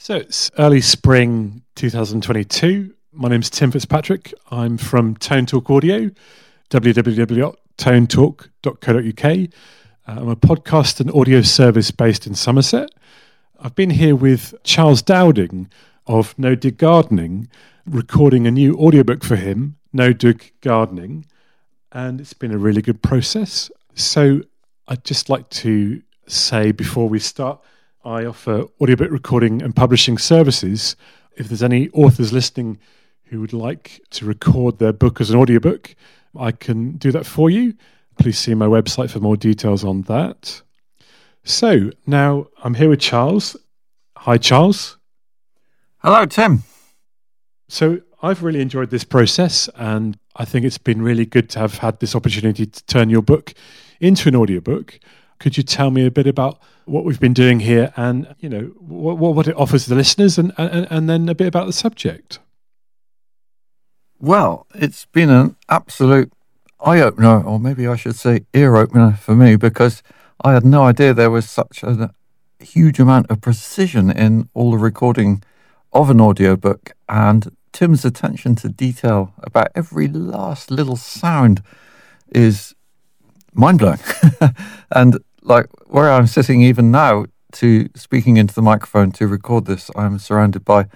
So it's early spring 2022. My name's Tim Fitzpatrick. I'm from Tone Talk Audio, www.tonetalk.co.uk. Uh, I'm a podcast and audio service based in Somerset. I've been here with Charles Dowding of No Dig Gardening, recording a new audiobook for him, No Dig Gardening, and it's been a really good process. So I'd just like to say before we start, I offer audiobook recording and publishing services. If there's any authors listening who would like to record their book as an audiobook, I can do that for you. Please see my website for more details on that. So now I'm here with Charles. Hi, Charles. Hello, Tim. So I've really enjoyed this process, and I think it's been really good to have had this opportunity to turn your book into an audiobook. Could you tell me a bit about what we've been doing here and, you know, what, what it offers the listeners and, and, and then a bit about the subject? Well, it's been an absolute eye opener, or maybe I should say ear opener for me, because I had no idea there was such a huge amount of precision in all the recording of an audiobook and Tim's attention to detail about every last little sound is mind blowing. and like where I'm sitting even now to speaking into the microphone to record this, I'm surrounded by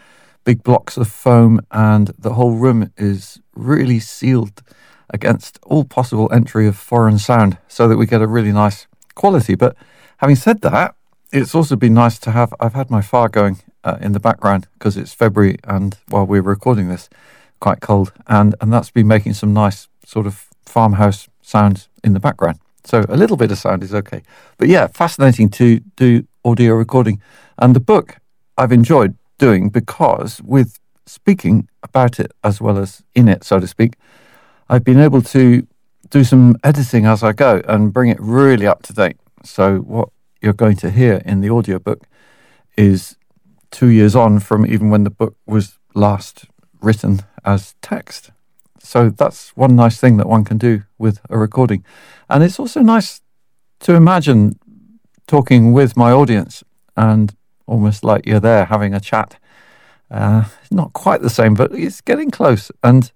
big blocks of foam and the whole room is really sealed against all possible entry of foreign sound so that we get a really nice quality. But having said that, it's also been nice to have, I've had my fire going uh, in the background because it's February and while we're recording this, quite cold. And, and that's been making some nice sort of farmhouse sounds in the background. So a little bit of sound is okay. But yeah, fascinating to do audio recording. And the book I've enjoyed doing because with speaking about it as well as in it, so to speak, I've been able to do some editing as I go and bring it really up to date. So what you're going to hear in the audiobook is two years on from even when the book was last written as text. So that's one nice thing that one can do with a recording. And it's also nice to imagine talking with my audience and almost like you're there having a chat. Uh, not quite the same, but it's getting close. And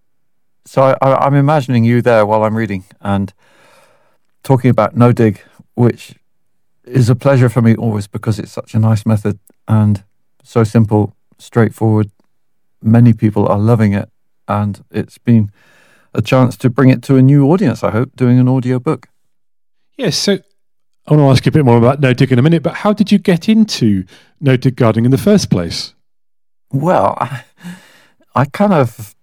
so I, am imagining you there while I'm reading and talking about no dig, which is a pleasure for me always because it's such a nice method and so simple, straightforward. Many people are loving it and it's been a chance to bring it to a new audience, I hope, doing an audio book. Yes, so I want to ask you a bit more about No Dig in a minute, but how did you get into No Dig gardening in the first place? Well, I, I kind of,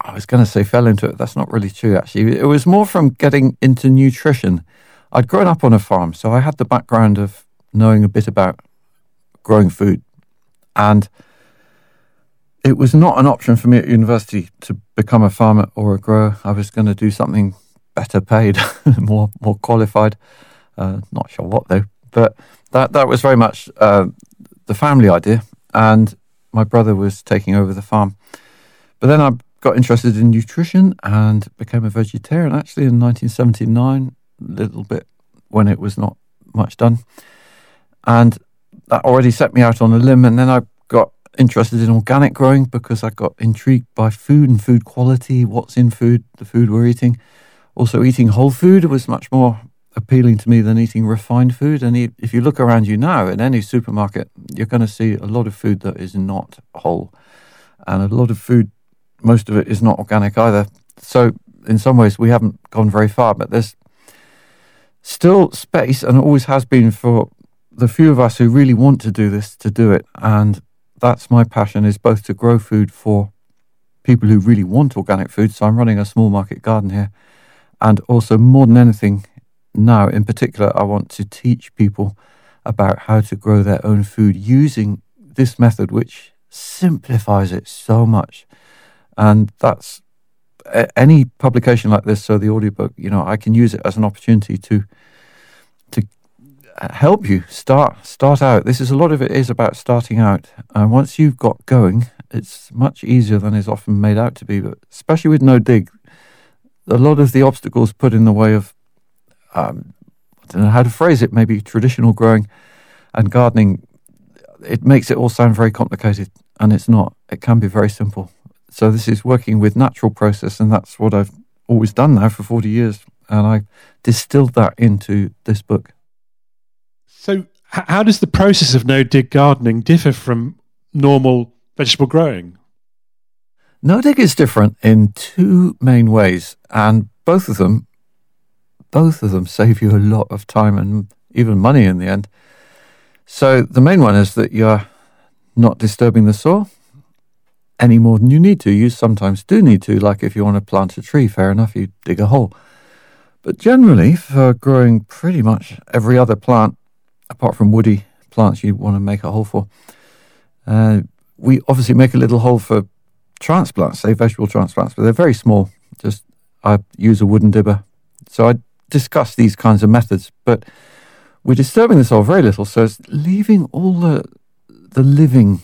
I was going to say fell into it. That's not really true, actually. It was more from getting into nutrition. I'd grown up on a farm, so I had the background of knowing a bit about growing food. And it was not an option for me at university to become a farmer or a grower. I was going to do something better paid, more more qualified. Uh, not sure what though, but that that was very much uh, the family idea, and my brother was taking over the farm. But then I got interested in nutrition and became a vegetarian actually in 1979, a little bit when it was not much done, and that already set me out on a limb. And then I got interested in organic growing because I got intrigued by food and food quality, what's in food, the food we're eating. Also, eating whole food was much more appealing to me than eating refined food. And if you look around you now in any supermarket, you're going to see a lot of food that is not whole. And a lot of food, most of it is not organic either. So, in some ways, we haven't gone very far, but there's still space and always has been for the few of us who really want to do this to do it. And that's my passion is both to grow food for people who really want organic food. So I'm running a small market garden here. And also, more than anything, now in particular, I want to teach people about how to grow their own food using this method, which simplifies it so much. And that's any publication like this. So the audiobook, you know, I can use it as an opportunity to help you start start out. This is a lot of it is about starting out. And uh, once you've got going, it's much easier than is often made out to be. But especially with no dig, a lot of the obstacles put in the way of um, I don't know how to phrase it. Maybe traditional growing and gardening. it makes it all sound very complicated, and it's not. It can be very simple. So this is working with natural process, and that's what I've always done now for 40 years. And I distilled that into this book. So, how does the process of no dig gardening differ from normal vegetable growing? No dig is different in two main ways, and both of them, both of them save you a lot of time and even money in the end. So the main one is that you're not disturbing the soil any more than you need to. You sometimes do need to, like if you want to plant a tree, fair enough, you dig a hole. But generally, for growing pretty much every other plant, apart from woody plants you want to make a hole for, uh, we obviously make a little hole for transplants, say vegetable transplants, but they're very small. Just I use a wooden dibber. So I discuss these kinds of methods, but we're disturbing the soil very little, so it's leaving all the the living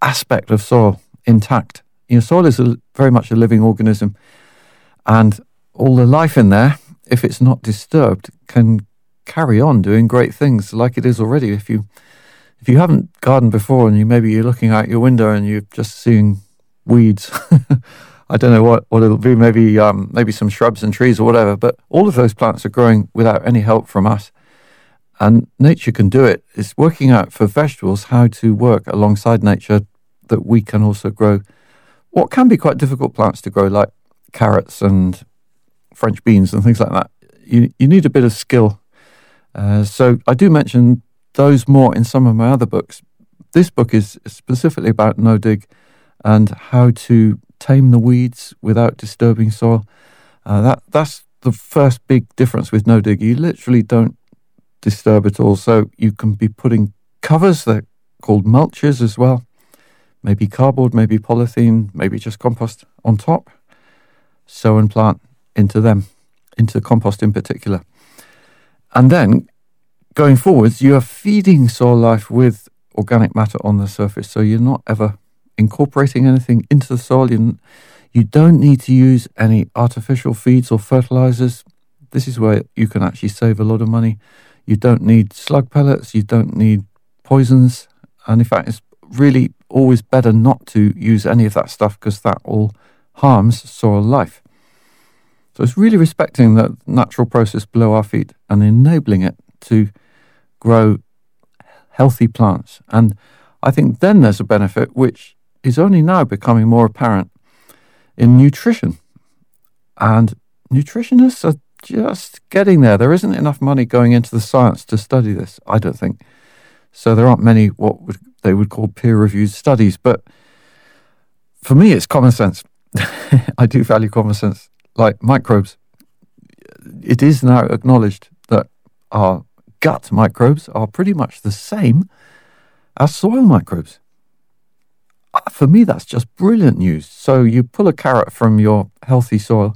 aspect of soil intact. You know, soil is a, very much a living organism, and all the life in there, if it's not disturbed, can carry on doing great things like it is already. If you if you haven't gardened before and you maybe you're looking out your window and you're just seeing weeds, I don't know what, what it'll be. Maybe um, maybe some shrubs and trees or whatever. But all of those plants are growing without any help from us, and nature can do it. It's working out for vegetables how to work alongside nature that we can also grow what can be quite difficult plants to grow, like carrots and French beans and things like that. You you need a bit of skill. Uh, so I do mention those more in some of my other books. This book is specifically about no dig and how to tame the weeds without disturbing soil. Uh, that that's the first big difference with no dig. You literally don't disturb at all. So you can be putting covers that called mulches as well. Maybe cardboard, maybe polythene, maybe just compost on top. Sow and plant into them, into compost in particular. And then going forwards, you are feeding soil life with organic matter on the surface. So you're not ever incorporating anything into the soil. You, you don't need to use any artificial feeds or fertilizers. This is where you can actually save a lot of money. You don't need slug pellets, you don't need poisons. And in fact, it's really always better not to use any of that stuff because that all harms soil life. So it's really respecting the natural process below our feet and enabling it to grow healthy plants. And I think then there's a benefit which is only now becoming more apparent in nutrition. And nutritionists are just getting there. There isn't enough money going into the science to study this, I don't think. So there aren't many what would, they would call peer reviewed studies. But for me, it's common sense. I do value common sense, like microbes. It is now acknowledged that our gut microbes are pretty much the same as soil microbes uh, for me, that's just brilliant news. So you pull a carrot from your healthy soil.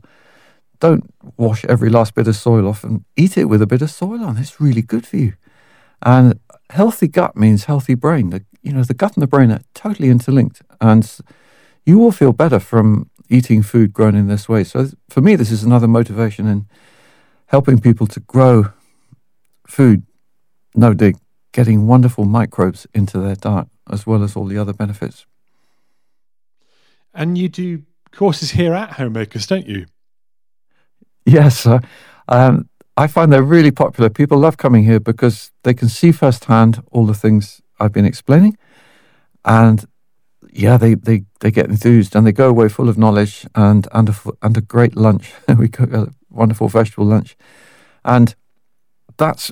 Don't wash every last bit of soil off and eat it with a bit of soil on. It's really good for you. And healthy gut means healthy brain. The, you know, the gut and the brain are totally interlinked, and you will feel better from eating food grown in this way. So for me, this is another motivation in helping people to grow food, no dig, getting wonderful microbes into their diet, as well as all the other benefits. And you do courses here at Homeacres, don't you? Yes. Uh, um, I find they're really popular. People love coming here because they can see firsthand all the things I've been explaining. And yeah, they, they, they get enthused and they go away full of knowledge and, and, a, and a great lunch. we cook a wonderful vegetable lunch. And that's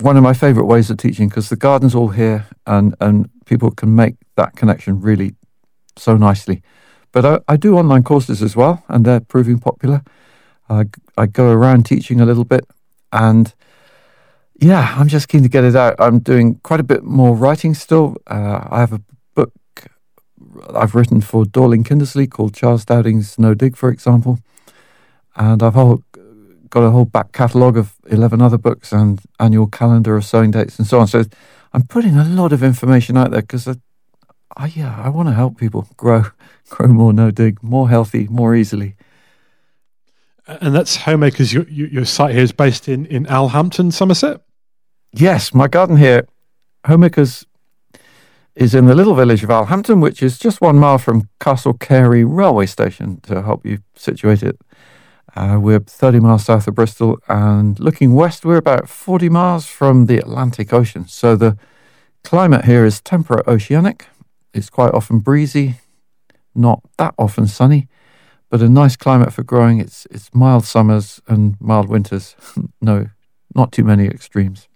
one of my favorite ways of teaching because the garden's all here and, and people can make that connection really so nicely. But I, I do online courses as well, and they're proving popular. I, I go around teaching a little bit, and yeah, I'm just keen to get it out. I'm doing quite a bit more writing still. Uh, I have a I've written for Dorling Kindersley called Charles Dowding's No Dig, for example. And I've whole, got a whole back catalogue of 11 other books and annual calendar of sowing dates and so on. So I'm putting a lot of information out there because I, I, yeah, I want to help people grow grow more no dig, more healthy, more easily. And that's Homeacres. Your, your site here is based in, in Alhampton, Somerset? Yes, my garden here Homeacres is in the little village of Alhampton, which is just one mile from Castle Cary railway station to help you situate it. Uh, we're 30 miles south of Bristol, and looking west, we're about 40 miles from the Atlantic Ocean. So the climate here is temperate oceanic. It's quite often breezy, not that often sunny, but a nice climate for growing. It's it's mild summers and mild winters. no, not too many extremes.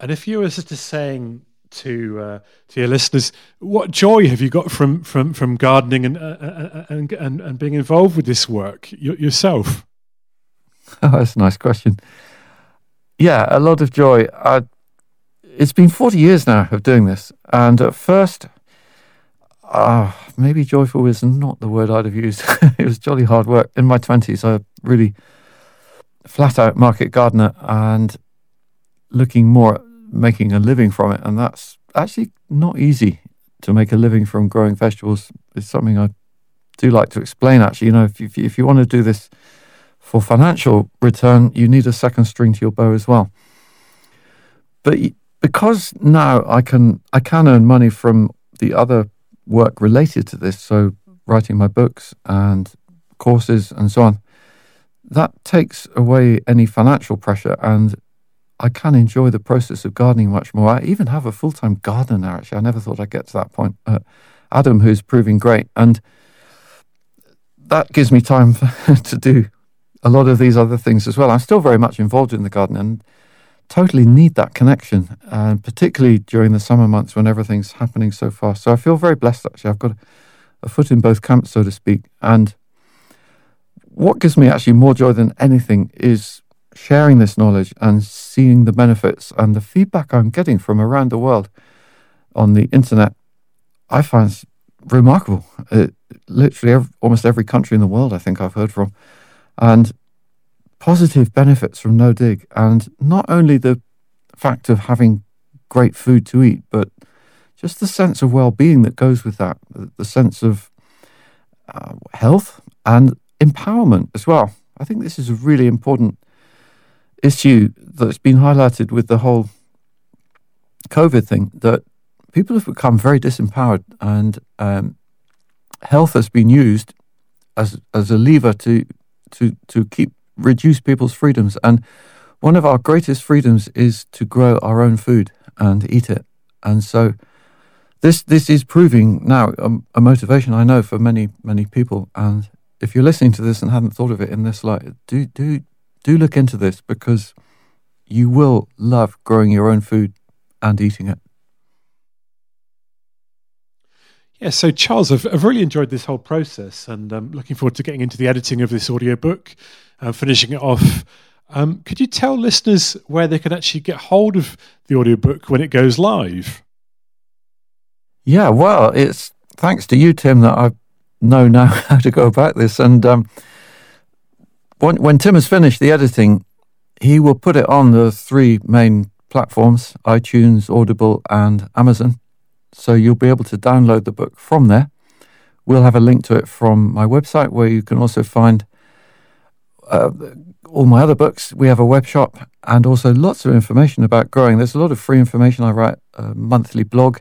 And if you were just saying to uh, to your listeners, what joy have you got from from from gardening and uh, uh, uh and, and and being involved with this work yourself? Oh, that's a nice question. Yeah, a lot of joy. I, it's been forty years now of doing this, and at first, uh, maybe joyful is not the word I'd have used. it was jolly hard work. In my twenties, I really flat out market gardener and looking more making a living from it, and that's actually not easy to make a living from growing vegetables. It's something I do like to explain. Actually, you know, if you, if you want to do this for financial return, you need a second string to your bow as well. But because now I can I can earn money from the other work related to this, so writing my books and courses and so on, that takes away any financial pressure and I can enjoy the process of gardening much more. I even have a full time gardener actually. I never thought I'd get to that point. Uh, Adam, who's proving great. And that gives me time to do a lot of these other things as well. I'm still very much involved in the garden and totally need that connection, uh, particularly during the summer months when everything's happening so fast. So I feel very blessed, actually. I've got a foot in both camps, so to speak. And what gives me actually more joy than anything is sharing this knowledge and seeing the benefits and the feedback I'm getting from around the world on the internet, I find remarkable. It, literally, every, almost every country in the world, I think I've heard from, and positive benefits from no dig, and not only the fact of having great food to eat, but just the sense of well-being that goes with that, the sense of uh, health and empowerment as well. I think this is a really important issue that's been highlighted with the whole COVID thing that people have become very disempowered, and um, health has been used as as a lever to to to keep reduce people's freedoms. And one of our greatest freedoms is to grow our own food and eat it. And so this this is proving now a, a motivation I know for many many people. And if you're listening to this and hadn't thought of it in this light, do do do look into this because you will love growing your own food and eating it. Yeah, so Charles, I've, I've really enjoyed this whole process and I'm looking forward to getting into the editing of this audiobook and finishing it off. Um, could you tell listeners where they can actually get hold of the audiobook when it goes live? Yeah, well, it's thanks to you, Tim, that I know now how to go about this. And um, when, when Tim has finished the editing, he will put it on the three main platforms iTunes, Audible, and Amazon. So you'll be able to download the book from there. We'll have a link to it from my website where you can also find uh, all my other books. We have a web shop and also lots of information about growing. There's a lot of free information. I write a monthly blog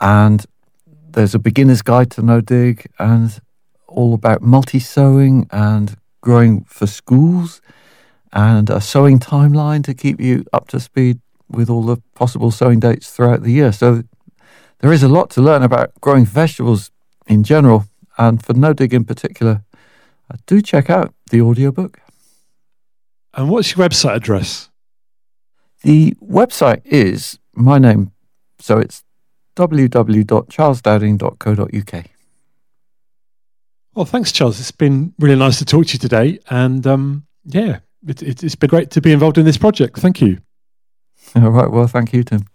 and there's a beginner's guide to no dig and all about multi sowing and growing for schools and a sowing timeline to keep you up to speed with all the possible sowing dates throughout the year. So there is a lot to learn about growing vegetables in general and for no dig in particular. Uh, do check out the audiobook. And what's your website address? The website is my name, so it's www.charlesdowding.co.uk. Well, thanks, Charles. It's been really nice to talk to you today. And um, yeah, it, it, it's been great to be involved in this project. Thank you. All right. Well, thank you, Tim.